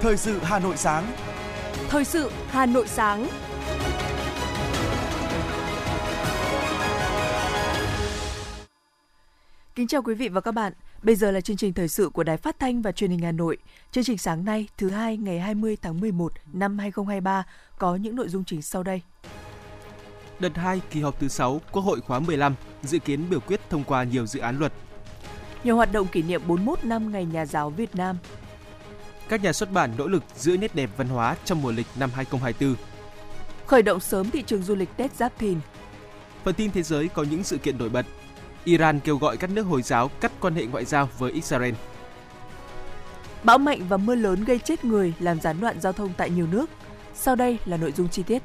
Thời sự Hà Nội sáng. Thời sự Hà Nội sáng. Kính chào quý vị và các bạn. Bây giờ là chương trình thời sự của Đài Phát thanh và Truyền hình Hà Nội. Chương trình sáng nay, thứ hai ngày 20 tháng 11 năm 2023 có những nội dung chính sau đây. Đợt 2 kỳ họp thứ 6 Quốc hội khóa 15 dự kiến biểu quyết thông qua nhiều dự án luật. Nhiều hoạt động kỷ niệm 41 năm Ngày Nhà giáo Việt Nam. Các nhà xuất bản nỗ lực giữ nét đẹp văn hóa trong mùa lịch năm 2024. Khởi động sớm thị trường du lịch Tết Giáp Thìn. Phần tin thế giới có những sự kiện nổi bật. Iran kêu gọi các nước Hồi giáo cắt quan hệ ngoại giao với Israel. Bão mạnh và mưa lớn gây chết người làm gián đoạn giao thông tại nhiều nước. Sau đây là nội dung chi tiết.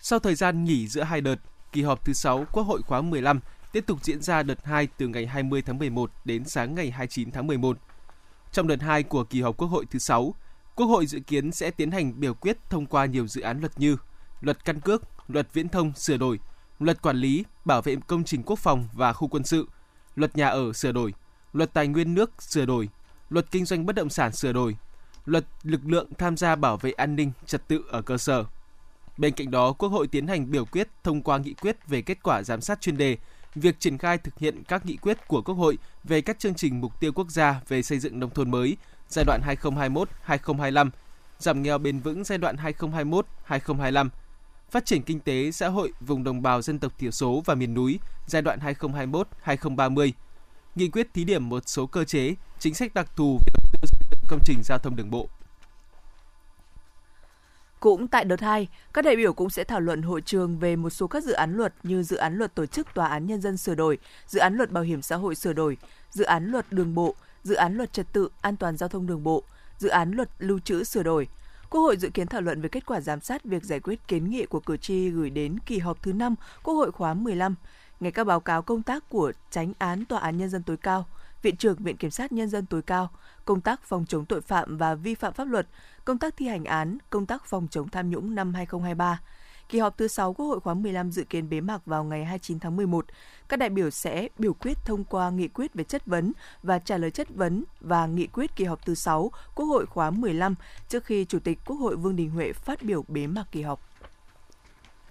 Sau thời gian nghỉ giữa hai đợt, kỳ họp thứ 6 Quốc hội khóa 15 tiếp tục diễn ra đợt 2 từ ngày 20 tháng 11 đến sáng ngày 29 tháng 11. Trong đợt 2 của kỳ họp Quốc hội thứ 6, Quốc hội dự kiến sẽ tiến hành biểu quyết thông qua nhiều dự án luật như Luật căn cước, Luật viễn thông sửa đổi, Luật quản lý, bảo vệ công trình quốc phòng và khu quân sự, Luật nhà ở sửa đổi, Luật tài nguyên nước sửa đổi, Luật kinh doanh bất động sản sửa đổi, Luật lực lượng tham gia bảo vệ an ninh trật tự ở cơ sở. Bên cạnh đó, Quốc hội tiến hành biểu quyết thông qua nghị quyết về kết quả giám sát chuyên đề, việc triển khai thực hiện các nghị quyết của Quốc hội về các chương trình mục tiêu quốc gia về xây dựng nông thôn mới giai đoạn 2021-2025, giảm nghèo bền vững giai đoạn 2021-2025, phát triển kinh tế xã hội vùng đồng bào dân tộc thiểu số và miền núi giai đoạn 2021-2030. Nghị quyết thí điểm một số cơ chế, chính sách đặc thù về đầu tư công trình giao thông đường bộ. Cũng tại đợt 2, các đại biểu cũng sẽ thảo luận hội trường về một số các dự án luật như dự án luật tổ chức tòa án nhân dân sửa đổi, dự án luật bảo hiểm xã hội sửa đổi, dự án luật đường bộ, dự án luật trật tự an toàn giao thông đường bộ, dự án luật lưu trữ sửa đổi. Quốc hội dự kiến thảo luận về kết quả giám sát việc giải quyết kiến nghị của cử tri gửi đến kỳ họp thứ 5 Quốc hội khóa 15, nghe các báo cáo công tác của tránh án Tòa án Nhân dân tối cao, Viện trưởng Viện Kiểm sát Nhân dân tối cao, công tác phòng chống tội phạm và vi phạm pháp luật, công tác thi hành án, công tác phòng chống tham nhũng năm 2023. Kỳ họp thứ 6 Quốc hội khóa 15 dự kiến bế mạc vào ngày 29 tháng 11. Các đại biểu sẽ biểu quyết thông qua nghị quyết về chất vấn và trả lời chất vấn và nghị quyết kỳ họp thứ 6 Quốc hội khóa 15 trước khi Chủ tịch Quốc hội Vương Đình Huệ phát biểu bế mạc kỳ họp.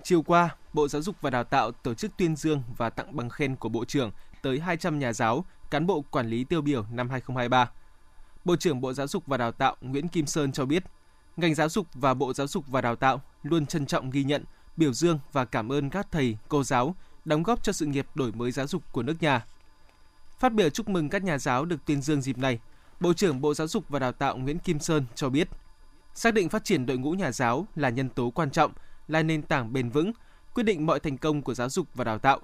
Chiều qua, Bộ Giáo dục và Đào tạo tổ chức tuyên dương và tặng bằng khen của Bộ trưởng tới 200 nhà giáo, cán bộ quản lý tiêu biểu năm 2023. Bộ trưởng Bộ Giáo dục và Đào tạo Nguyễn Kim Sơn cho biết, ngành giáo dục và Bộ Giáo dục và Đào tạo luôn trân trọng ghi nhận, biểu dương và cảm ơn các thầy, cô giáo đóng góp cho sự nghiệp đổi mới giáo dục của nước nhà. Phát biểu chúc mừng các nhà giáo được tuyên dương dịp này, Bộ trưởng Bộ Giáo dục và Đào tạo Nguyễn Kim Sơn cho biết, xác định phát triển đội ngũ nhà giáo là nhân tố quan trọng, là nền tảng bền vững, quyết định mọi thành công của giáo dục và đào tạo.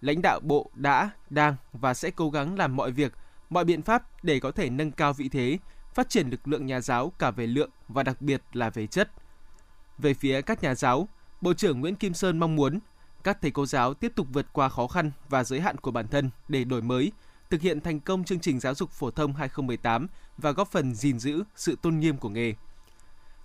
Lãnh đạo Bộ đã, đang và sẽ cố gắng làm mọi việc, mọi biện pháp để có thể nâng cao vị thế, phát triển lực lượng nhà giáo cả về lượng và đặc biệt là về chất. Về phía các nhà giáo, Bộ trưởng Nguyễn Kim Sơn mong muốn các thầy cô giáo tiếp tục vượt qua khó khăn và giới hạn của bản thân để đổi mới, thực hiện thành công chương trình giáo dục phổ thông 2018 và góp phần gìn giữ sự tôn nghiêm của nghề.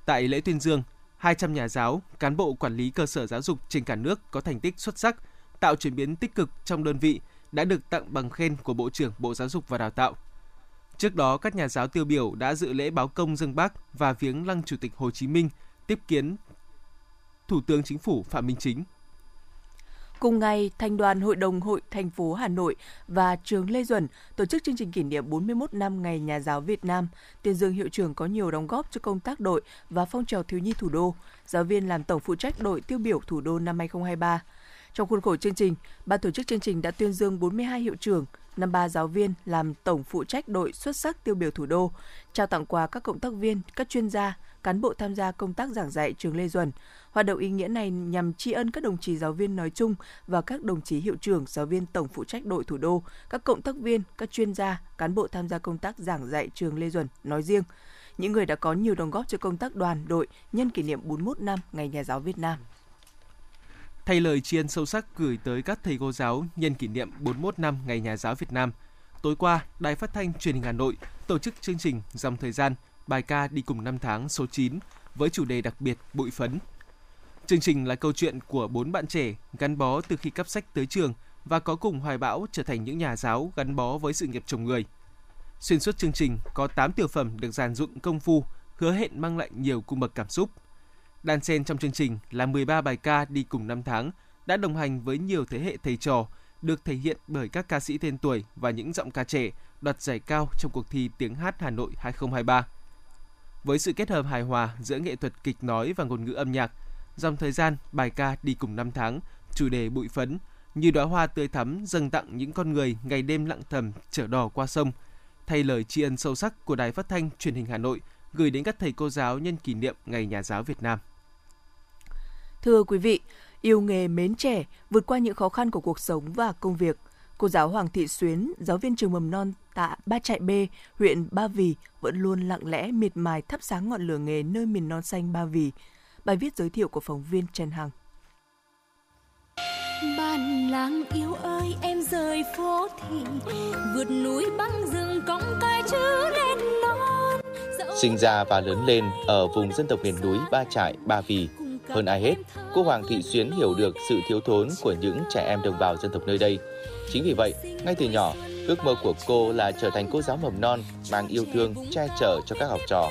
Tại lễ tuyên dương, 200 nhà giáo, cán bộ quản lý cơ sở giáo dục trên cả nước có thành tích xuất sắc, tạo chuyển biến tích cực trong đơn vị đã được tặng bằng khen của Bộ trưởng Bộ Giáo dục và Đào tạo. Trước đó, các nhà giáo tiêu biểu đã dự lễ báo công dân Bác và viếng lăng Chủ tịch Hồ Chí Minh, tiếp kiến Thủ tướng Chính phủ Phạm Minh Chính. Cùng ngày, Thành đoàn Hội đồng Hội thành phố Hà Nội và trường Lê Duẩn tổ chức chương trình kỷ niệm 41 năm Ngày Nhà giáo Việt Nam. Tuyên dương hiệu trưởng có nhiều đóng góp cho công tác đội và phong trào thiếu nhi thủ đô. Giáo viên làm tổng phụ trách đội tiêu biểu thủ đô năm 2023. Trong khuôn khổ chương trình, ban tổ chức chương trình đã tuyên dương 42 hiệu trưởng, 53 giáo viên làm tổng phụ trách đội xuất sắc tiêu biểu thủ đô, trao tặng quà các cộng tác viên, các chuyên gia, cán bộ tham gia công tác giảng dạy trường Lê Duẩn. Hoạt động ý nghĩa này nhằm tri ân các đồng chí giáo viên nói chung và các đồng chí hiệu trưởng, giáo viên tổng phụ trách đội thủ đô, các cộng tác viên, các chuyên gia, cán bộ tham gia công tác giảng dạy trường Lê Duẩn nói riêng. Những người đã có nhiều đóng góp cho công tác đoàn, đội nhân kỷ niệm 41 năm Ngày Nhà giáo Việt Nam. Thay lời tri ân sâu sắc gửi tới các thầy cô giáo nhân kỷ niệm 41 năm Ngày Nhà giáo Việt Nam, tối qua, Đài Phát thanh Truyền hình Hà Nội tổ chức chương trình Dòng thời gian bài ca đi cùng năm tháng số 9 với chủ đề đặc biệt Bụi phấn. Chương trình là câu chuyện của bốn bạn trẻ gắn bó từ khi cấp sách tới trường và có cùng hoài bão trở thành những nhà giáo gắn bó với sự nghiệp chồng người. Xuyên suốt chương trình có 8 tiểu phẩm được dàn dựng công phu, hứa hẹn mang lại nhiều cung bậc cảm xúc. Đan xen trong chương trình là 13 bài ca đi cùng năm tháng, đã đồng hành với nhiều thế hệ thầy trò, được thể hiện bởi các ca sĩ tên tuổi và những giọng ca trẻ đoạt giải cao trong cuộc thi tiếng hát Hà Nội 2023. Với sự kết hợp hài hòa giữa nghệ thuật kịch nói và ngôn ngữ âm nhạc, dòng thời gian bài ca đi cùng năm tháng, chủ đề bụi phấn, như đóa hoa tươi thắm dâng tặng những con người ngày đêm lặng thầm chở đò qua sông, thay lời tri ân sâu sắc của Đài Phát thanh Truyền hình Hà Nội gửi đến các thầy cô giáo nhân kỷ niệm Ngày Nhà giáo Việt Nam. Thưa quý vị, yêu nghề mến trẻ, vượt qua những khó khăn của cuộc sống và công việc, cô giáo Hoàng Thị Xuyến, giáo viên trường mầm non tại Ba Trại B, huyện Ba Vì vẫn luôn lặng lẽ miệt mài thắp sáng ngọn lửa nghề nơi miền non xanh Ba Vì. Bài viết giới thiệu của phóng viên Trần Hằng. Ban làng yêu ơi em rời phố thị vượt núi băng rừng cõng cái chữ lên non sinh ra và lớn lên ở vùng dân tộc miền núi Ba Trại, Ba Vì hơn ai hết, cô Hoàng Thị Xuyến hiểu được sự thiếu thốn của những trẻ em đồng bào dân tộc nơi đây. Chính vì vậy, ngay từ nhỏ, ước mơ của cô là trở thành cô giáo mầm non mang yêu thương, che chở cho các học trò.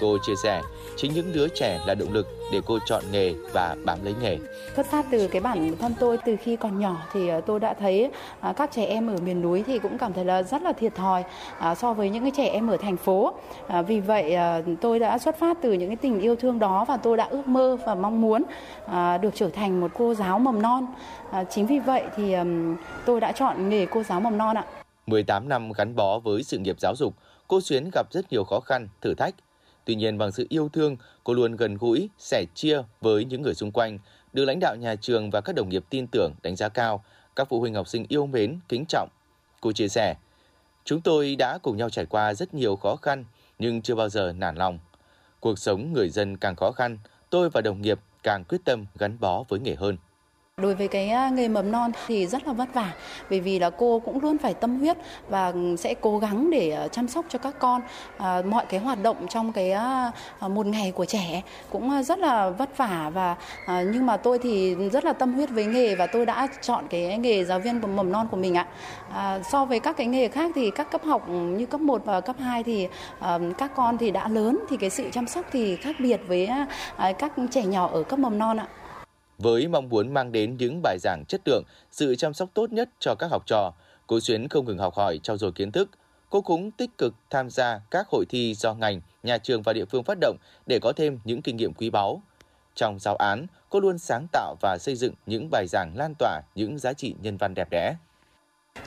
Cô chia sẻ, chính những đứa trẻ là động lực để cô chọn nghề và bám lấy nghề. Xuất phát từ cái bản thân tôi từ khi còn nhỏ thì ờ, tôi đã thấy à, các trẻ em ở miền núi thì cũng cảm thấy là rất là thiệt thòi à, so với những cái trẻ em ở thành phố. Vì vậy tôi đã xuất phát từ những cái tình yêu thương đó và tôi đã ước mơ và mong muốn được trở thành một cô giáo mầm non. Chính vì vậy thì tôi đã chọn nghề cô giáo mầm non ạ. 18 năm gắn bó với sự nghiệp giáo dục, cô Xuyến gặp rất nhiều khó khăn, thử thách Tuy nhiên bằng sự yêu thương, cô luôn gần gũi, sẻ chia với những người xung quanh, được lãnh đạo nhà trường và các đồng nghiệp tin tưởng, đánh giá cao, các phụ huynh học sinh yêu mến, kính trọng. Cô chia sẻ, Chúng tôi đã cùng nhau trải qua rất nhiều khó khăn, nhưng chưa bao giờ nản lòng. Cuộc sống người dân càng khó khăn, tôi và đồng nghiệp càng quyết tâm gắn bó với nghề hơn. Đối với cái à, nghề mầm non thì rất là vất vả bởi vì là cô cũng luôn phải tâm huyết và sẽ cố gắng để à, chăm sóc cho các con. À, mọi cái hoạt động trong cái à, à một ngày của trẻ cũng rất là vất vả và à, nhưng mà tôi thì rất là tâm huyết với nghề và tôi đã chọn cái nghề giáo viên mầm non của mình ạ. À, so với các cái nghề khác thì các cấp học như cấp 1 và cấp 2 thì à, các con thì đã lớn thì cái sự chăm sóc thì khác biệt với à, các trẻ nhỏ ở cấp mầm non ạ với mong muốn mang đến những bài giảng chất lượng, sự chăm sóc tốt nhất cho các học trò. Cô Xuyến không ngừng học hỏi, trau dồi kiến thức. Cô cũng tích cực tham gia các hội thi do ngành, nhà trường và địa phương phát động để có thêm những kinh nghiệm quý báu. Trong giáo án, cô luôn sáng tạo và xây dựng những bài giảng lan tỏa những giá trị nhân văn đẹp đẽ.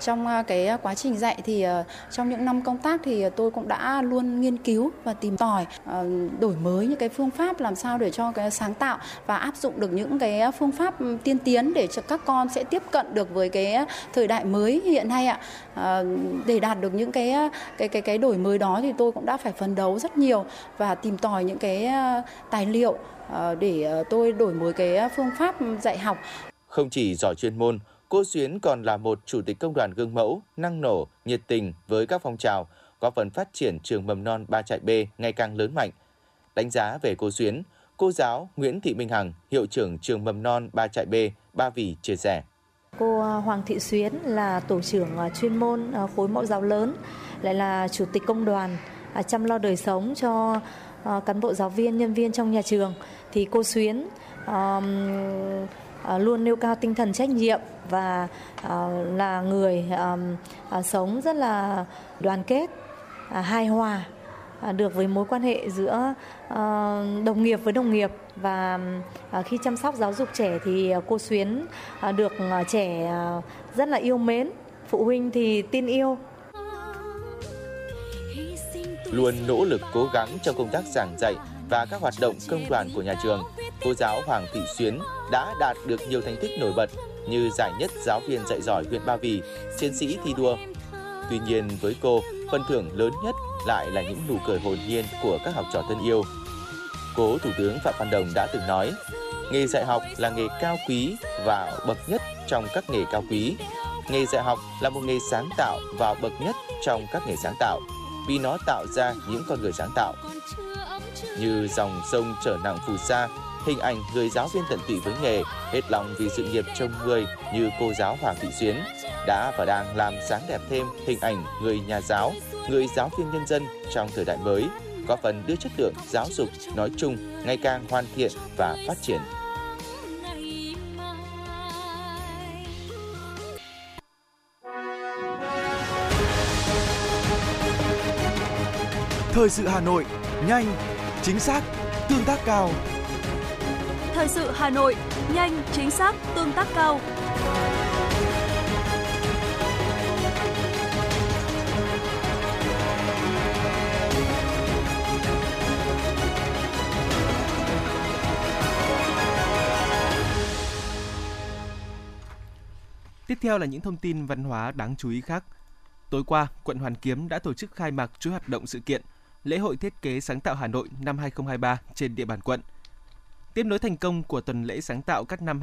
Trong à, cái à, quá trình dạy thì ờ, trong những năm công tác thì ờ, tôi cũng đã luôn nghiên cứu và tìm tòi ờ, đổi mới những cái phương pháp làm sao để cho cái sáng tạo và áp dụng được những cái à, phương pháp tiên tiến để cho các con sẽ tiếp cận được với cái thời đại mới hiện nay ạ. Để đạt được những cái cái cái cái đổi mới đó thì tôi cũng đã phải phấn đấu rất nhiều và tìm tòi những cái tài liệu để tôi đổi mới cái phương pháp dạy học. Không chỉ giỏi chuyên môn, Cô Xuyến còn là một chủ tịch công đoàn gương mẫu, năng nổ, nhiệt tình với các phong trào, góp phần phát triển trường mầm non Ba Trại B ngày càng lớn mạnh. Đánh giá về cô Xuyến, cô giáo Nguyễn Thị Minh Hằng, hiệu trưởng trường mầm non Ba Trại B, Ba Vì chia sẻ. Cô à, Hoàng Thị Xuyến là tổ trưởng à, chuyên môn à, khối mẫu giáo lớn, lại là chủ tịch công đoàn chăm lo đời sống cho cán bộ giáo viên, nhân viên trong nhà trường. Thì cô Xuyến um, luôn nêu cao tinh thần trách nhiệm và ờ, là người ờ, sống rất là đoàn kết à, hài hòa à, được với mối quan hệ giữa ờ, đồng nghiệp với đồng nghiệp. Và khi chăm sóc giáo dục trẻ thì cô Xuyến được trẻ rất là yêu mến. Phụ huynh thì tin yêu. Luôn nỗ lực cố gắng trong công tác giảng dạy và các hoạt động công đoàn của nhà trường, cô giáo Hoàng Thị Xuyến đã đạt được nhiều thành tích nổi bật như giải nhất giáo viên dạy giỏi huyện Ba Vì, chiến sĩ thi đua. Tuy nhiên với cô, phần thưởng lớn nhất lại là những nụ cười hồn nhiên của các học trò thân yêu. Cố Thủ tướng Phạm Văn Đồng đã từng nói, nghề dạy học là nghề cao quý và bậc nhất trong các nghề cao quý. Nghề dạy học là một nghề sáng tạo và bậc nhất trong các nghề sáng tạo vì nó tạo ra những con người sáng tạo. Như dòng sông trở nặng phù sa, hình ảnh người giáo viên tận tụy với nghề, hết lòng vì sự nghiệp trong người như cô giáo Hoàng Thị Xuyến đã và đang làm sáng đẹp thêm hình ảnh người nhà giáo, người giáo viên nhân dân trong thời đại mới, góp phần đưa chất lượng giáo dục nói chung ngày càng hoàn thiện và phát triển. Thời sự Hà Nội, nhanh, chính xác, tương tác cao. Thời sự Hà Nội, nhanh, chính xác, tương tác cao. Tiếp theo là những thông tin văn hóa đáng chú ý khác. Tối qua, quận Hoàn Kiếm đã tổ chức khai mạc chuỗi hoạt động sự kiện Lễ hội thiết kế sáng tạo Hà Nội năm 2023 trên địa bàn quận. Tiếp nối thành công của tuần lễ sáng tạo các năm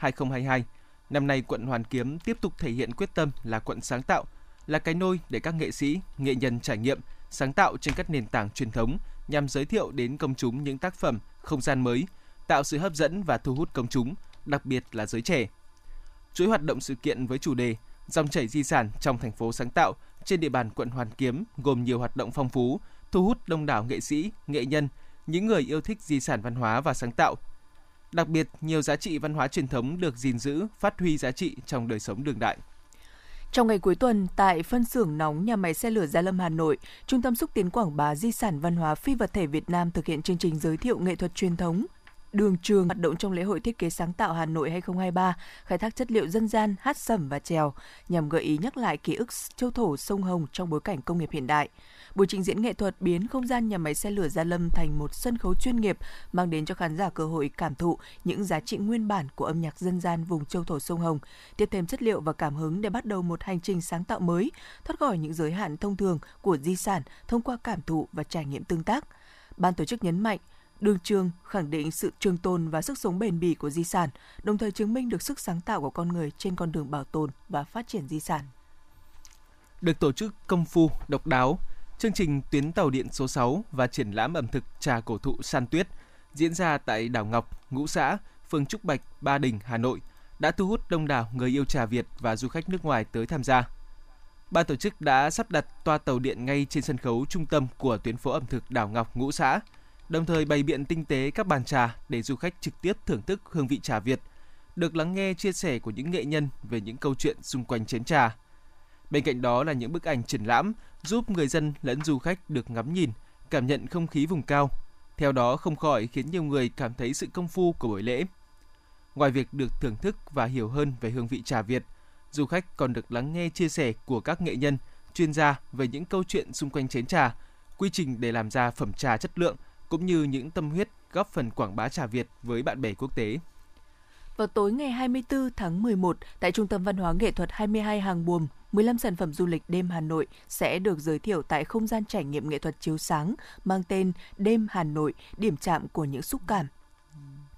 2021-2022, năm nay quận Hoàn Kiếm tiếp tục thể hiện quyết tâm là quận sáng tạo, là cái nôi để các nghệ sĩ, nghệ nhân trải nghiệm, sáng tạo trên các nền tảng truyền thống nhằm giới thiệu đến công chúng những tác phẩm, không gian mới, tạo sự hấp dẫn và thu hút công chúng, đặc biệt là giới trẻ. Chuỗi hoạt động sự kiện với chủ đề Dòng chảy di sản trong thành phố sáng tạo trên địa bàn quận Hoàn Kiếm gồm nhiều hoạt động phong phú, thu hút đông đảo nghệ sĩ, nghệ nhân, những người yêu thích di sản văn hóa và sáng tạo. Đặc biệt, nhiều giá trị văn hóa truyền thống được gìn giữ, phát huy giá trị trong đời sống đường đại. Trong ngày cuối tuần, tại phân xưởng nóng nhà máy xe lửa Gia Lâm Hà Nội, Trung tâm xúc tiến quảng bá di sản văn hóa phi vật thể Việt Nam thực hiện chương trình giới thiệu nghệ thuật truyền thống, đường trường hoạt động trong lễ hội thiết kế sáng tạo Hà Nội 2023, khai thác chất liệu dân gian, hát sẩm và trèo nhằm gợi ý nhắc lại ký ức châu thổ sông Hồng trong bối cảnh công nghiệp hiện đại. Buổi trình diễn nghệ thuật biến không gian nhà máy xe lửa Gia Lâm thành một sân khấu chuyên nghiệp, mang đến cho khán giả cơ hội cảm thụ những giá trị nguyên bản của âm nhạc dân gian vùng châu thổ sông Hồng, tiếp thêm chất liệu và cảm hứng để bắt đầu một hành trình sáng tạo mới, thoát khỏi những giới hạn thông thường của di sản thông qua cảm thụ và trải nghiệm tương tác. Ban tổ chức nhấn mạnh, Đường trường khẳng định sự trường tồn và sức sống bền bỉ của di sản, đồng thời chứng minh được sức sáng tạo của con người trên con đường bảo tồn và phát triển di sản. Được tổ chức công phu, độc đáo, chương trình tuyến tàu điện số 6 và triển lãm ẩm thực trà cổ thụ San Tuyết diễn ra tại đảo Ngọc, Ngũ Xã, phường Trúc Bạch, Ba Đình, Hà Nội đã thu hút đông đảo người yêu trà Việt và du khách nước ngoài tới tham gia. Ban tổ chức đã sắp đặt toa tàu điện ngay trên sân khấu trung tâm của tuyến phố ẩm thực đảo Ngọc Ngũ Xã – đồng thời bày biện tinh tế các bàn trà để du khách trực tiếp thưởng thức hương vị trà Việt, được lắng nghe chia sẻ của những nghệ nhân về những câu chuyện xung quanh chén trà. Bên cạnh đó là những bức ảnh triển lãm giúp người dân lẫn du khách được ngắm nhìn, cảm nhận không khí vùng cao. Theo đó không khỏi khiến nhiều người cảm thấy sự công phu của buổi lễ. Ngoài việc được thưởng thức và hiểu hơn về hương vị trà Việt, du khách còn được lắng nghe chia sẻ của các nghệ nhân, chuyên gia về những câu chuyện xung quanh chén trà, quy trình để làm ra phẩm trà chất lượng – cũng như những tâm huyết góp phần quảng bá trà Việt với bạn bè quốc tế. Vào tối ngày 24 tháng 11, tại Trung tâm Văn hóa Nghệ thuật 22 Hàng Buồm, 15 sản phẩm du lịch đêm Hà Nội sẽ được giới thiệu tại không gian trải nghiệm nghệ thuật chiếu sáng mang tên Đêm Hà Nội, điểm chạm của những xúc cảm.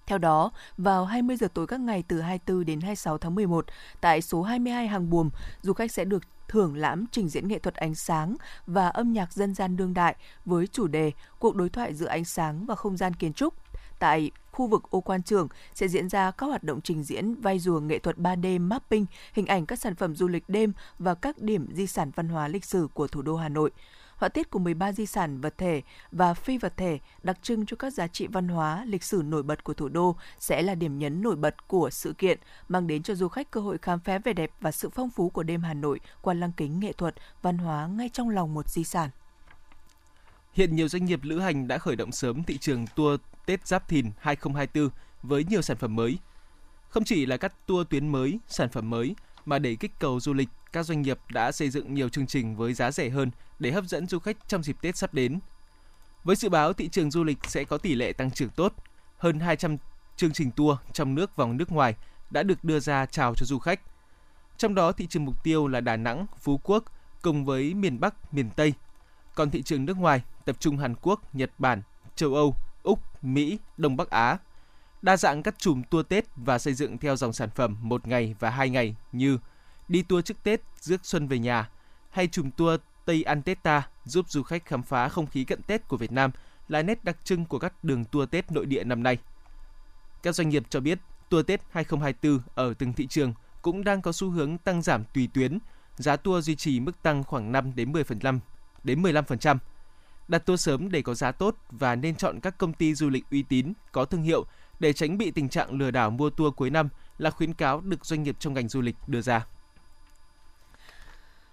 Theo đó, vào 20 giờ tối các ngày từ 24 đến 26 tháng 11, tại số 22 Hàng Buồm, du khách sẽ được thưởng lãm trình diễn nghệ thuật ánh sáng và âm nhạc dân gian đương đại với chủ đề Cuộc đối thoại giữa ánh sáng và không gian kiến trúc. Tại khu vực ô quan trường sẽ diễn ra các hoạt động trình diễn vai rùa nghệ thuật 3D mapping hình ảnh các sản phẩm du lịch đêm và các điểm di sản văn hóa lịch sử của thủ đô Hà Nội họa tiết của 13 di sản vật thể và phi vật thể đặc trưng cho các giá trị văn hóa, lịch sử nổi bật của thủ đô sẽ là điểm nhấn nổi bật của sự kiện, mang đến cho du khách cơ hội khám phá vẻ đẹp và sự phong phú của đêm Hà Nội qua lăng kính nghệ thuật, văn hóa ngay trong lòng một di sản. Hiện nhiều doanh nghiệp lữ hành đã khởi động sớm thị trường tour Tết Giáp Thìn 2024 với nhiều sản phẩm mới. Không chỉ là các tour tuyến mới, sản phẩm mới, mà để kích cầu du lịch, các doanh nghiệp đã xây dựng nhiều chương trình với giá rẻ hơn để hấp dẫn du khách trong dịp Tết sắp đến. Với dự báo thị trường du lịch sẽ có tỷ lệ tăng trưởng tốt, hơn 200 chương trình tour trong nước và nước ngoài đã được đưa ra chào cho du khách. Trong đó thị trường mục tiêu là Đà Nẵng, Phú Quốc cùng với miền Bắc, miền Tây. Còn thị trường nước ngoài tập trung Hàn Quốc, Nhật Bản, châu Âu, Mỹ, Đông Bắc Á. Đa dạng các chùm tour Tết và xây dựng theo dòng sản phẩm một ngày và hai ngày như đi tour trước Tết, rước xuân về nhà hay chùm tour Tây Ăn Tết ta giúp du khách khám phá không khí cận Tết của Việt Nam là nét đặc trưng của các đường tour Tết nội địa năm nay. Các doanh nghiệp cho biết tour Tết 2024 ở từng thị trường cũng đang có xu hướng tăng giảm tùy tuyến, giá tour duy trì mức tăng khoảng 5 đến 10% đến 15%. Đặt tour sớm để có giá tốt và nên chọn các công ty du lịch uy tín, có thương hiệu để tránh bị tình trạng lừa đảo mua tour cuối năm là khuyến cáo được doanh nghiệp trong ngành du lịch đưa ra.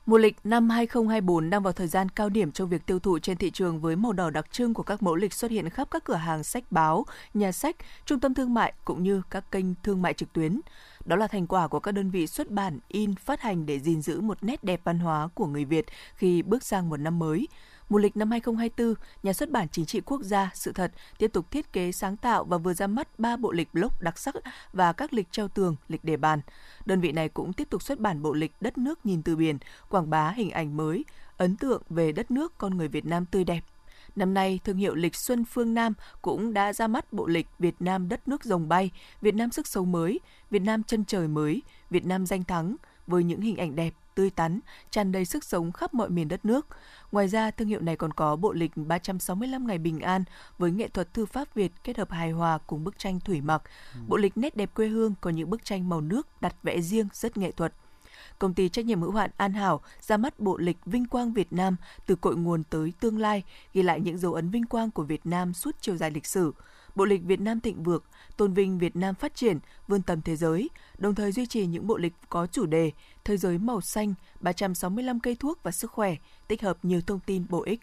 Mùa lịch năm 2024 đang vào thời gian cao điểm trong việc tiêu thụ trên thị trường với màu đỏ đặc trưng của các mẫu lịch xuất hiện khắp các cửa hàng sách báo, nhà sách, trung tâm thương mại cũng như các kênh thương mại trực tuyến. Đó là thành quả của các đơn vị xuất bản, in, phát hành để gìn giữ một nét đẹp văn hóa của người Việt khi bước sang một năm mới. Mùa lịch năm 2024, nhà xuất bản Chính trị Quốc gia Sự thật tiếp tục thiết kế sáng tạo và vừa ra mắt 3 bộ lịch blog đặc sắc và các lịch treo tường, lịch đề bàn. Đơn vị này cũng tiếp tục xuất bản bộ lịch Đất nước nhìn từ biển, quảng bá hình ảnh mới, ấn tượng về đất nước con người Việt Nam tươi đẹp. Năm nay, thương hiệu lịch Xuân Phương Nam cũng đã ra mắt bộ lịch Việt Nam đất nước rồng bay, Việt Nam sức sống mới, Việt Nam chân trời mới, Việt Nam danh thắng với những hình ảnh đẹp, tươi tắn, tràn đầy sức sống khắp mọi miền đất nước. Ngoài ra, thương hiệu này còn có bộ lịch 365 ngày bình an với nghệ thuật thư pháp Việt kết hợp hài hòa cùng bức tranh thủy mặc. Ừ. Bộ lịch nét đẹp quê hương có những bức tranh màu nước đặt vẽ riêng rất nghệ thuật. Công ty trách nhiệm hữu hạn An Hảo ra mắt bộ lịch Vinh quang Việt Nam từ cội nguồn tới tương lai, ghi lại những dấu ấn vinh quang của Việt Nam suốt chiều dài lịch sử. Bộ lịch Việt Nam thịnh vượng, tôn vinh Việt Nam phát triển, vươn tầm thế giới, đồng thời duy trì những bộ lịch có chủ đề Thế giới màu xanh, 365 cây thuốc và sức khỏe, tích hợp nhiều thông tin bổ ích.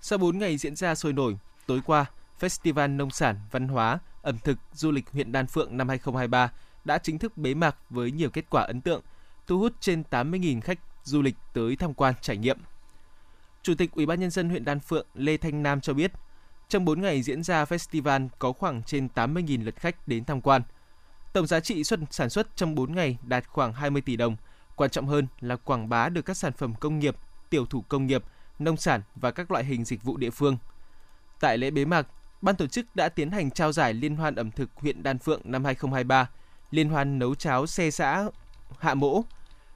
Sau 4 ngày diễn ra sôi nổi, tối qua, Festival Nông sản, Văn hóa, ẩm thực, du lịch huyện Đan Phượng năm 2023 đã chính thức bế mạc với nhiều kết quả ấn tượng, thu hút trên 80.000 khách du lịch tới tham quan trải nghiệm. Chủ tịch Ủy ban nhân dân huyện Đan Phượng Lê Thanh Nam cho biết, trong 4 ngày diễn ra festival có khoảng trên 80.000 lượt khách đến tham quan. Tổng giá trị xuất sản xuất trong 4 ngày đạt khoảng 20 tỷ đồng. Quan trọng hơn là quảng bá được các sản phẩm công nghiệp, tiểu thủ công nghiệp, nông sản và các loại hình dịch vụ địa phương. Tại lễ bế mạc, ban tổ chức đã tiến hành trao giải Liên hoan ẩm thực huyện Đan Phượng năm 2023, Liên hoan nấu cháo xe xã Hạ Mỗ,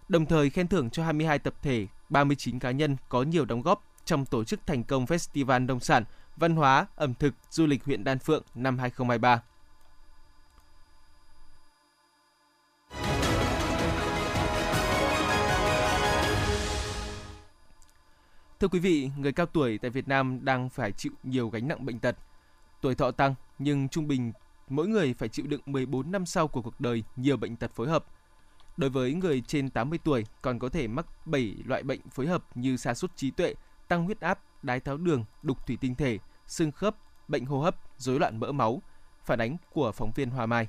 đồng thời khen thưởng cho 22 tập thể, 39 cá nhân có nhiều đóng góp trong tổ chức thành công Festival Nông sản Văn hóa, ẩm thực, du lịch huyện Đan Phượng năm 2023. Thưa quý vị, người cao tuổi tại Việt Nam đang phải chịu nhiều gánh nặng bệnh tật. Tuổi thọ tăng nhưng trung bình mỗi người phải chịu đựng 14 năm sau của cuộc đời nhiều bệnh tật phối hợp. Đối với người trên 80 tuổi còn có thể mắc 7 loại bệnh phối hợp như sa sút trí tuệ, tăng huyết áp, đái tháo đường, đục thủy tinh thể, xương khớp, bệnh hô hấp, rối loạn mỡ máu. Phản ánh của phóng viên Hoa Mai.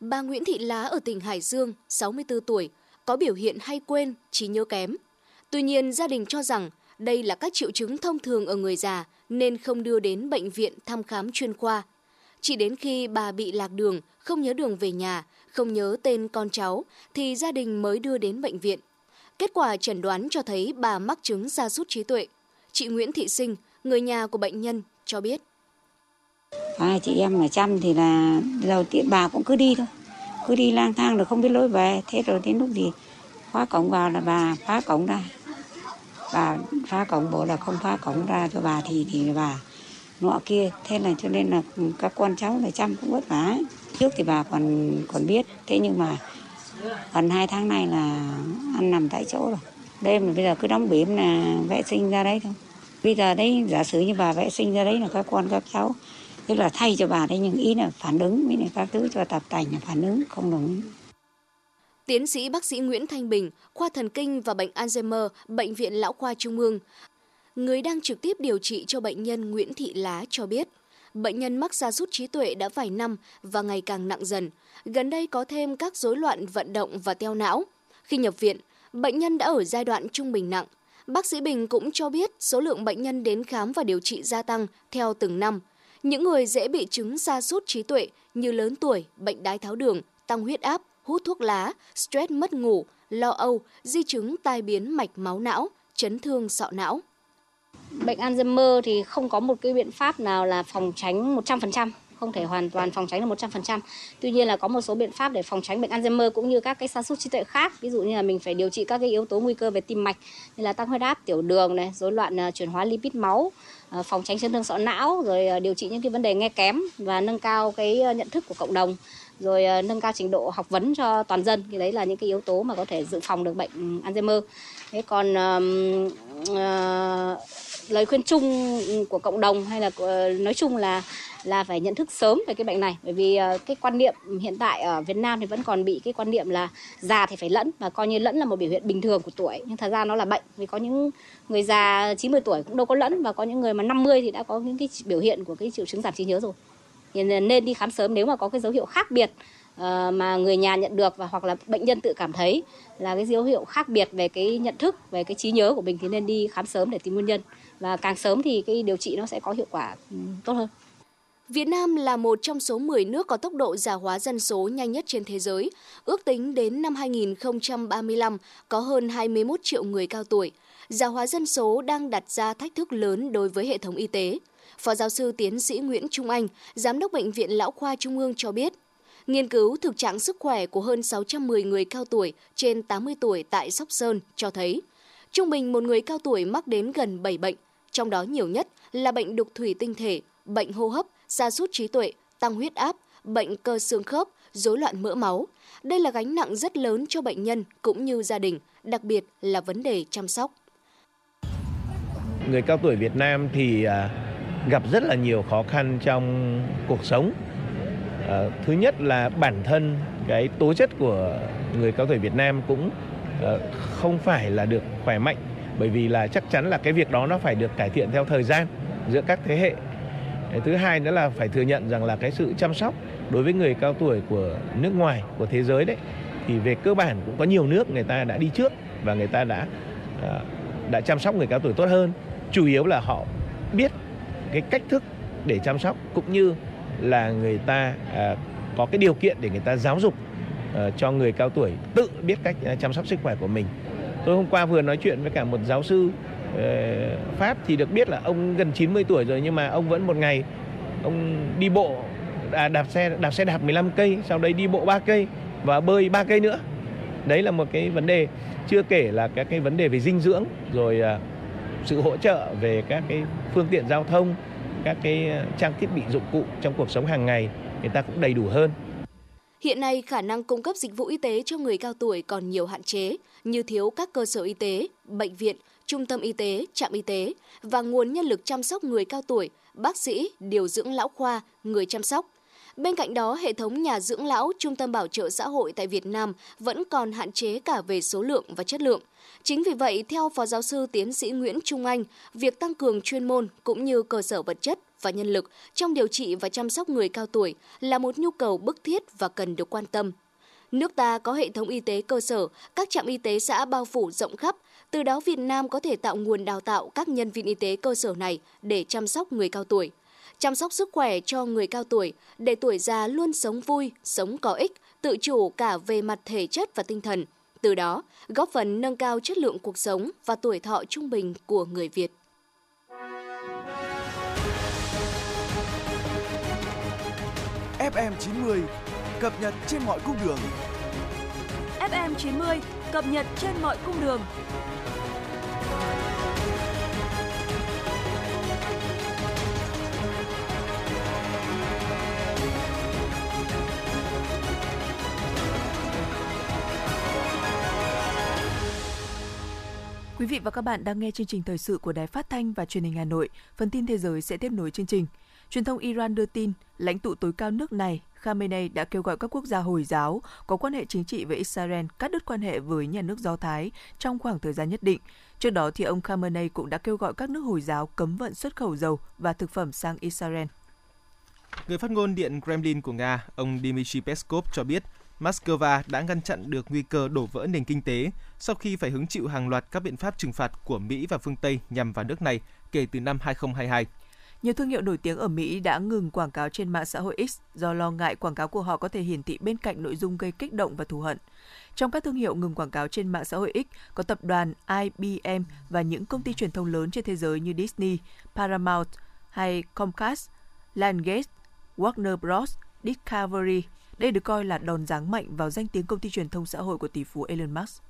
Bà Nguyễn Thị Lá ở tỉnh Hải Dương, 64 tuổi, có biểu hiện hay quên, trí nhớ kém. Tuy nhiên, gia đình cho rằng đây là các triệu chứng thông thường ở người già nên không đưa đến bệnh viện thăm khám chuyên khoa. Chỉ đến khi bà bị lạc đường, không nhớ đường về nhà, không nhớ tên con cháu thì gia đình mới đưa đến bệnh viện. Kết quả chẩn đoán cho thấy bà mắc chứng sa sút trí tuệ. Chị Nguyễn Thị Sinh, người nhà của bệnh nhân, cho biết. À, chị em ở chăm thì là đầu tiên bà cũng cứ đi thôi. Cứ đi lang thang rồi không biết lối về. Thế rồi đến lúc thì khóa cổng vào là bà phá cổng ra. Bà phá cổng bộ là không phá cổng ra cho bà thì thì bà nọ kia. Thế là cho nên là các con cháu là chăm cũng vất vả. Trước thì bà còn còn biết. Thế nhưng mà gần hai tháng nay là ăn nằm tại chỗ rồi. Đêm mà bây giờ cứ đóng bỉm là vệ sinh ra đấy thôi. Bây giờ đấy giả sử như bà vệ sinh ra đấy là các con các cháu tức là thay cho bà đấy nhưng ý là phản ứng với này các thứ cho tập tành là phản ứng không đồng ý. Tiến sĩ bác sĩ Nguyễn Thanh Bình, khoa thần kinh và bệnh Alzheimer, Bệnh viện Lão khoa Trung ương, người đang trực tiếp điều trị cho bệnh nhân Nguyễn Thị Lá cho biết, bệnh nhân mắc gia sút trí tuệ đã vài năm và ngày càng nặng dần. Gần đây có thêm các rối loạn vận động và teo não. Khi nhập viện, bệnh nhân đã ở giai đoạn trung bình nặng. Bác sĩ Bình cũng cho biết số lượng bệnh nhân đến khám và điều trị gia tăng theo từng năm. Những người dễ bị chứng sa sút trí tuệ như lớn tuổi, bệnh đái tháo đường, tăng huyết áp, hút thuốc lá, stress mất ngủ, lo âu, di chứng tai biến mạch máu não, chấn thương sọ não. Bệnh Alzheimer thì không có một cái biện pháp nào là phòng tránh 100% không thể hoàn toàn phòng tránh được 100%. Tuy nhiên là có một số biện pháp để phòng tránh bệnh Alzheimer cũng như các cái sa sút trí tuệ khác. Ví dụ như là mình phải điều trị các cái yếu tố nguy cơ về tim mạch như là tăng huyết áp, tiểu đường này, rối loạn uh, chuyển hóa lipid máu, uh, phòng tránh chấn thương sọ não rồi uh, điều trị những cái vấn đề nghe kém và nâng cao cái nhận thức của cộng đồng rồi ờ, nâng cao trình độ học vấn cho toàn dân. Thì đấy là những cái yếu tố mà có thể dự phòng được bệnh Alzheimer. Thế còn um, uh, lời khuyên chung của cộng đồng hay là uh, nói chung là là phải nhận thức sớm về cái bệnh này. Bởi vì uh, cái quan niệm hiện tại ở Việt Nam thì vẫn còn bị cái quan niệm là già thì phải lẫn và coi như lẫn là một biểu hiện bình thường của tuổi. Nhưng thật ra nó là bệnh vì có những người già 90 tuổi cũng đâu có lẫn và có những người mà 50 thì đã có những cái biểu hiện của cái triệu chứng giảm trí nhớ rồi thì nên đi khám sớm nếu mà có cái dấu hiệu khác biệt ờ, mà người nhà nhận được và hoặc là bệnh nhân tự cảm thấy là cái dấu hiệu khác biệt về cái nhận thức, về cái trí nhớ của mình thì nên đi khám sớm để tìm nguyên nhân và càng sớm thì cái điều trị nó sẽ có hiệu quả ừ, tốt hơn. Việt Nam là một trong số 10 nước có tốc độ già hóa dân số nhanh nhất trên thế giới. Ước tính đến năm 2035 có hơn 21 triệu người cao tuổi. Già hóa dân số đang đặt ra thách thức lớn đối với hệ thống y tế. Phó giáo sư tiến sĩ Nguyễn Trung Anh, Giám đốc Bệnh viện Lão khoa Trung ương cho biết, nghiên cứu thực trạng sức khỏe của hơn 610 người cao tuổi trên 80 tuổi tại Sóc Sơn cho thấy, trung bình một người cao tuổi mắc đến gần 7 bệnh, trong đó nhiều nhất là bệnh đục thủy tinh thể, bệnh hô hấp, sa sút trí tuệ, tăng huyết áp, bệnh cơ xương khớp, rối loạn mỡ máu. Đây là gánh nặng rất lớn cho bệnh nhân cũng như gia đình, đặc biệt là vấn đề chăm sóc. Người cao tuổi Việt Nam thì à, gặp rất là nhiều khó khăn trong cuộc sống. À, thứ nhất là bản thân cái tố chất của người cao tuổi Việt Nam cũng à, không phải là được khỏe mạnh bởi vì là chắc chắn là cái việc đó nó phải được cải thiện theo thời gian giữa các thế hệ thứ hai nữa là phải thừa nhận rằng là cái sự chăm sóc đối với người cao tuổi của nước ngoài của thế giới đấy thì về cơ bản cũng có nhiều nước người ta đã đi trước và người ta đã ờ, đã chăm sóc người cao tuổi tốt hơn chủ yếu là họ biết cái cách thức để chăm sóc cũng như là người ta à, có cái điều kiện để người ta giáo dục à, cho người cao tuổi tự biết cách à, chăm sóc sức khỏe của mình. Tôi hôm qua vừa nói chuyện với cả một giáo sư ờ, Pháp thì được biết là ông gần 90 tuổi rồi nhưng mà ông vẫn một ngày ông đi bộ à, đạp xe đạp xe đạp 15 cây sau đấy đi bộ 3 cây và bơi 3 cây nữa. Đấy là một cái vấn đề chưa kể là các cái vấn đề về dinh dưỡng rồi à, sự hỗ trợ về các cái phương tiện giao thông các cái ờ, trang thiết bị dụng cụ trong cuộc sống hàng ngày người ta cũng đầy đủ hơn Hiện nay, khả năng cung cấp dịch vụ y tế cho người cao tuổi còn nhiều hạn chế, như thiếu các cơ sở y tế, bệnh viện, trung tâm y tế, trạm y tế và nguồn nhân lực chăm sóc người cao tuổi, bác sĩ, điều dưỡng lão khoa, người chăm sóc. Bên cạnh đó, hệ thống nhà dưỡng lão, trung tâm bảo trợ xã hội tại Việt Nam vẫn còn hạn chế cả về số lượng và chất lượng. Chính vì vậy, theo Phó Giáo sư Tiến sĩ Nguyễn Trung Anh, việc tăng cường chuyên môn cũng như cơ sở vật chất và nhân lực trong điều trị và chăm sóc người cao tuổi là một nhu cầu bức thiết và cần được quan tâm. Nước ta có hệ thống y tế cơ sở, các trạm y tế xã bao phủ rộng khắp, từ đó Việt Nam có thể tạo nguồn đào tạo các nhân viên y tế cơ sở này để chăm sóc người cao tuổi. Chăm sóc sức khỏe cho người cao tuổi để tuổi già luôn sống vui, sống có ích, tự chủ cả về mặt thể chất và tinh thần. Từ đó, góp phần nâng cao chất lượng cuộc sống và tuổi thọ trung bình của người Việt. FM 90 cập nhật trên mọi cung đường. FM 90 cập nhật trên mọi cung đường. Quý vị và các bạn đang nghe chương trình thời sự của Đài Phát thanh và Truyền hình Hà Nội. Phần tin thế giới sẽ tiếp nối chương trình. Truyền thông Iran đưa tin, lãnh tụ tối cao nước này Khamenei đã kêu gọi các quốc gia Hồi giáo có quan hệ chính trị với Israel cắt đứt quan hệ với nhà nước Do Thái trong khoảng thời gian nhất định. Trước đó thì ông Khamenei cũng đã kêu gọi các nước Hồi giáo cấm vận xuất khẩu dầu và thực phẩm sang Israel. Người phát ngôn Điện Kremlin của Nga, ông Dmitry Peskov cho biết Moscow đã ngăn chặn được nguy cơ đổ vỡ nền kinh tế sau khi phải hứng chịu hàng loạt các biện pháp trừng phạt của Mỹ và phương Tây nhằm vào nước này kể từ năm 2022. Nhiều thương hiệu nổi tiếng ở Mỹ đã ngừng quảng cáo trên mạng xã hội X do lo ngại quảng cáo của họ có thể hiển thị bên cạnh nội dung gây kích động và thù hận. Trong các thương hiệu ngừng quảng cáo trên mạng xã hội X có tập đoàn IBM và những công ty truyền thông lớn trên thế giới như Disney, Paramount hay Comcast, Lionsgate, Warner Bros, Discovery. Đây được coi là đòn giáng mạnh vào danh tiếng công ty truyền thông xã hội của tỷ phú Elon Musk.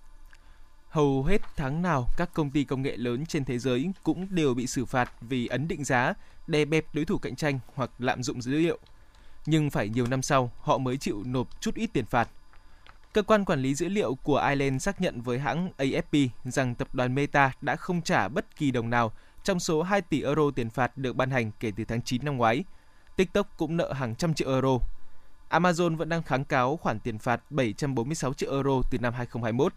Hầu hết tháng nào, các công ty công nghệ lớn trên thế giới cũng đều bị xử phạt vì ấn định giá, đè bẹp đối thủ cạnh tranh hoặc lạm dụng dữ liệu. nhưng phải nhiều năm sau họ mới chịu nộp chút ít tiền phạt. Cơ quan quản lý dữ liệu của Ireland xác nhận với hãng AFP rằng tập đoàn Meta đã không trả bất kỳ đồng nào trong số 2 tỷ euro tiền phạt được ban hành kể từ tháng 9 năm ngoái. TikTok cũng nợ hàng trăm triệu euro. Amazon vẫn đang kháng cáo khoản tiền phạt 746 triệu euro từ năm 2021.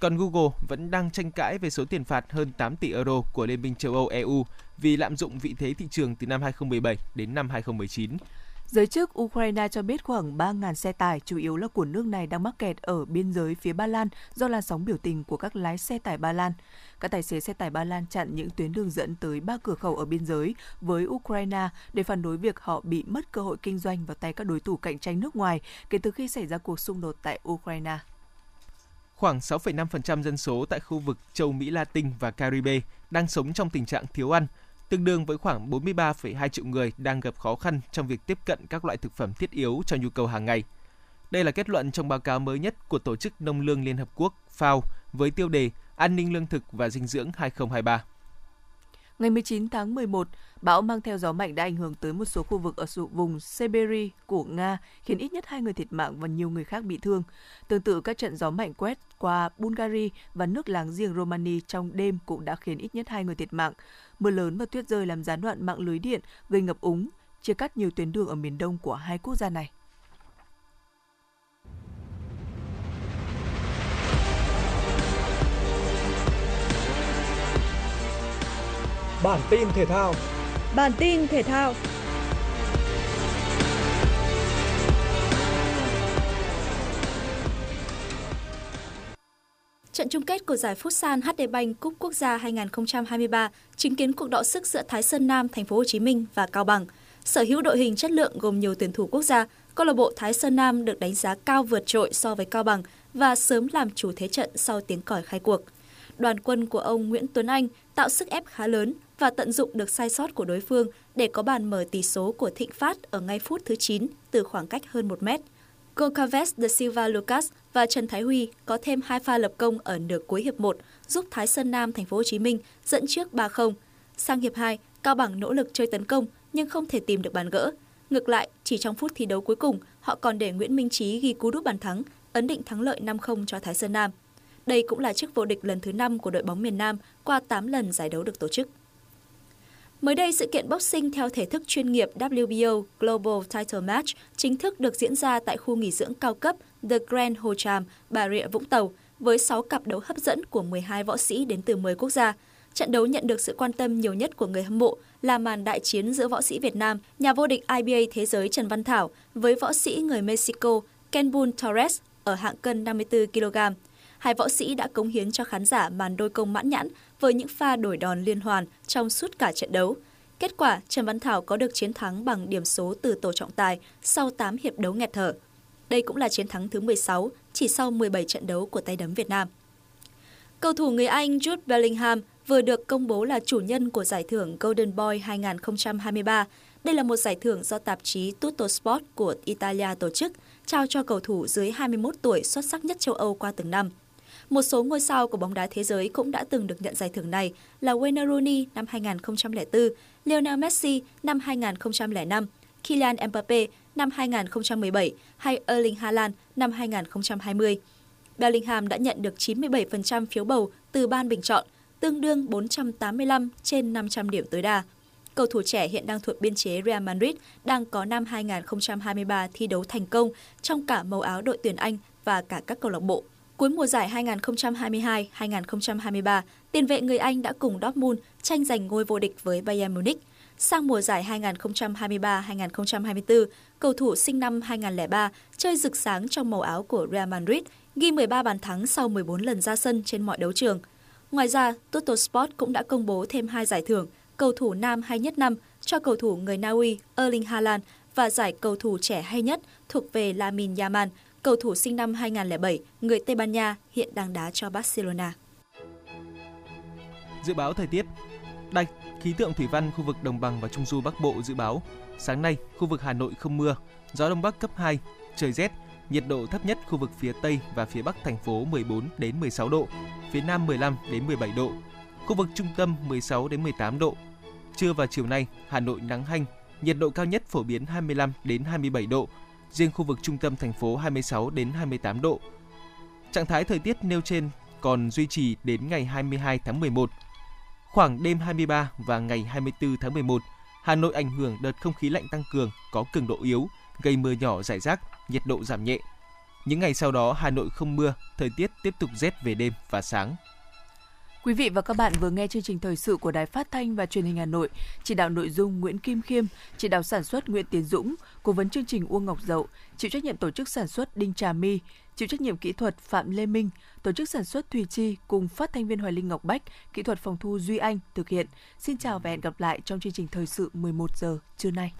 Còn Google vẫn đang tranh cãi về số tiền phạt hơn 8 tỷ euro của Liên minh châu Âu EU vì lạm dụng vị thế thị trường từ năm 2017 đến năm 2019. Giới chức Ukraine cho biết khoảng 3.000 xe tải, chủ yếu là của nước này đang mắc kẹt ở biên giới phía Ba Lan do làn sóng biểu tình của các lái xe tải Ba Lan. Các tài xế xe tải Ba Lan chặn những tuyến đường dẫn tới ba cửa khẩu ở biên giới với Ukraine để phản đối việc họ bị mất cơ hội kinh doanh vào tay các đối thủ cạnh tranh nước ngoài kể từ khi xảy ra cuộc xung đột tại Ukraine. Khoảng 6,5% dân số tại khu vực châu Mỹ Latin và Caribe đang sống trong tình trạng thiếu ăn, tương đương với khoảng 43,2 triệu người đang gặp khó khăn trong việc tiếp cận các loại thực phẩm thiết yếu cho nhu cầu hàng ngày. Đây là kết luận trong báo cáo mới nhất của Tổ chức Nông lương Liên Hợp Quốc FAO với tiêu đề An ninh lương thực và dinh dưỡng 2023. Ngày 19 tháng 11, bão mang theo gió mạnh đã ảnh hưởng tới một số khu vực ở vùng Siberia của Nga, khiến ít nhất hai người thiệt mạng và nhiều người khác bị thương. Tương tự các trận gió mạnh quét qua Bulgaria và nước láng giềng Romania trong đêm cũng đã khiến ít nhất hai người thiệt mạng. Mưa lớn và tuyết rơi làm gián đoạn mạng lưới điện, gây ngập úng, chia cắt nhiều tuyến đường ở miền đông của hai quốc gia này. Bản tin thể thao. Bản tin thể thao. Trận chung kết của giải Futsal HD Bank Cúp Quốc gia 2023 chứng kiến cuộc đọ sức giữa Thái Sơn Nam, Thành phố Hồ Chí Minh và Cao Bằng. Sở hữu đội hình chất lượng gồm nhiều tuyển thủ quốc gia, câu lạc bộ Thái Sơn Nam được đánh giá cao vượt trội so với Cao Bằng và sớm làm chủ thế trận sau tiếng còi khai cuộc. Đoàn quân của ông Nguyễn Tuấn Anh tạo sức ép khá lớn và tận dụng được sai sót của đối phương để có bàn mở tỷ số của Thịnh Phát ở ngay phút thứ 9 từ khoảng cách hơn 1 mét. Goncalves de Silva Lucas và Trần Thái Huy có thêm hai pha lập công ở nửa cuối hiệp 1, giúp Thái Sơn Nam thành phố Hồ Chí Minh dẫn trước 3-0. Sang hiệp 2, Cao Bằng nỗ lực chơi tấn công nhưng không thể tìm được bàn gỡ. Ngược lại, chỉ trong phút thi đấu cuối cùng, họ còn để Nguyễn Minh Trí ghi cú đúp bàn thắng, ấn định thắng lợi 5-0 cho Thái Sơn Nam. Đây cũng là chức vô địch lần thứ 5 của đội bóng miền Nam qua 8 lần giải đấu được tổ chức. Mới đây, sự kiện boxing theo thể thức chuyên nghiệp WBO Global Title Match chính thức được diễn ra tại khu nghỉ dưỡng cao cấp The Grand Hồ Tràm, Bà Rịa, Vũng Tàu, với 6 cặp đấu hấp dẫn của 12 võ sĩ đến từ 10 quốc gia. Trận đấu nhận được sự quan tâm nhiều nhất của người hâm mộ là màn đại chiến giữa võ sĩ Việt Nam, nhà vô địch IBA thế giới Trần Văn Thảo với võ sĩ người Mexico Kenbun Torres ở hạng cân 54 kg. Hai võ sĩ đã cống hiến cho khán giả màn đôi công mãn nhãn với những pha đổi đòn liên hoàn trong suốt cả trận đấu. Kết quả, Trần Văn Thảo có được chiến thắng bằng điểm số từ tổ trọng tài sau 8 hiệp đấu nghẹt thở. Đây cũng là chiến thắng thứ 16 chỉ sau 17 trận đấu của tay đấm Việt Nam. Cầu thủ người Anh Jude Bellingham vừa được công bố là chủ nhân của giải thưởng Golden Boy 2023. Đây là một giải thưởng do tạp chí Tutto Sport của Italia tổ chức, trao cho cầu thủ dưới 21 tuổi xuất sắc nhất châu Âu qua từng năm. Một số ngôi sao của bóng đá thế giới cũng đã từng được nhận giải thưởng này là Wayne Rooney năm 2004, Lionel Messi năm 2005, Kylian Mbappe năm 2017 hay Erling Haaland năm 2020. Bellingham đã nhận được 97% phiếu bầu từ ban bình chọn, tương đương 485 trên 500 điểm tối đa. Cầu thủ trẻ hiện đang thuộc biên chế Real Madrid đang có năm 2023 thi đấu thành công trong cả màu áo đội tuyển Anh và cả các câu lạc bộ. Cuối mùa giải 2022-2023, tiền vệ người Anh đã cùng Dortmund tranh giành ngôi vô địch với Bayern Munich. Sang mùa giải 2023-2024, cầu thủ sinh năm 2003 chơi rực sáng trong màu áo của Real Madrid, ghi 13 bàn thắng sau 14 lần ra sân trên mọi đấu trường. Ngoài ra, Toto Sport cũng đã công bố thêm hai giải thưởng, cầu thủ nam hay nhất năm cho cầu thủ người Na Uy Erling Haaland và giải cầu thủ trẻ hay nhất thuộc về Lamine Yamal, cầu thủ sinh năm 2007, người Tây Ban Nha hiện đang đá cho Barcelona. Dự báo thời tiết Đài khí tượng thủy văn khu vực đồng bằng và trung du Bắc Bộ dự báo sáng nay khu vực Hà Nội không mưa, gió đông bắc cấp 2, trời rét, nhiệt độ thấp nhất khu vực phía Tây và phía Bắc thành phố 14 đến 16 độ, phía Nam 15 đến 17 độ, khu vực trung tâm 16 đến 18 độ. Trưa và chiều nay, Hà Nội nắng hanh, nhiệt độ cao nhất phổ biến 25 đến 27 độ, riêng khu vực trung tâm thành phố 26 đến 28 độ. Trạng thái thời tiết nêu trên còn duy trì đến ngày 22 tháng 11. Khoảng đêm 23 và ngày 24 tháng 11, Hà Nội ảnh hưởng đợt không khí lạnh tăng cường có cường độ yếu, gây mưa nhỏ rải rác, nhiệt độ giảm nhẹ. Những ngày sau đó Hà Nội không mưa, thời tiết tiếp tục rét về đêm và sáng. Quý vị và các bạn vừa nghe chương trình thời sự của Đài Phát thanh và Truyền hình Hà Nội, chỉ đạo nội dung Nguyễn Kim Khiêm, chỉ đạo sản xuất Nguyễn Tiến Dũng, cố vấn chương trình Uông Ngọc Dậu, chịu trách nhiệm tổ chức sản xuất Đinh Trà My, chịu trách nhiệm kỹ thuật Phạm Lê Minh, tổ chức sản xuất Thùy Chi cùng phát thanh viên Hoài Linh Ngọc Bách, kỹ thuật phòng thu Duy Anh thực hiện. Xin chào và hẹn gặp lại trong chương trình thời sự 11 giờ trưa nay.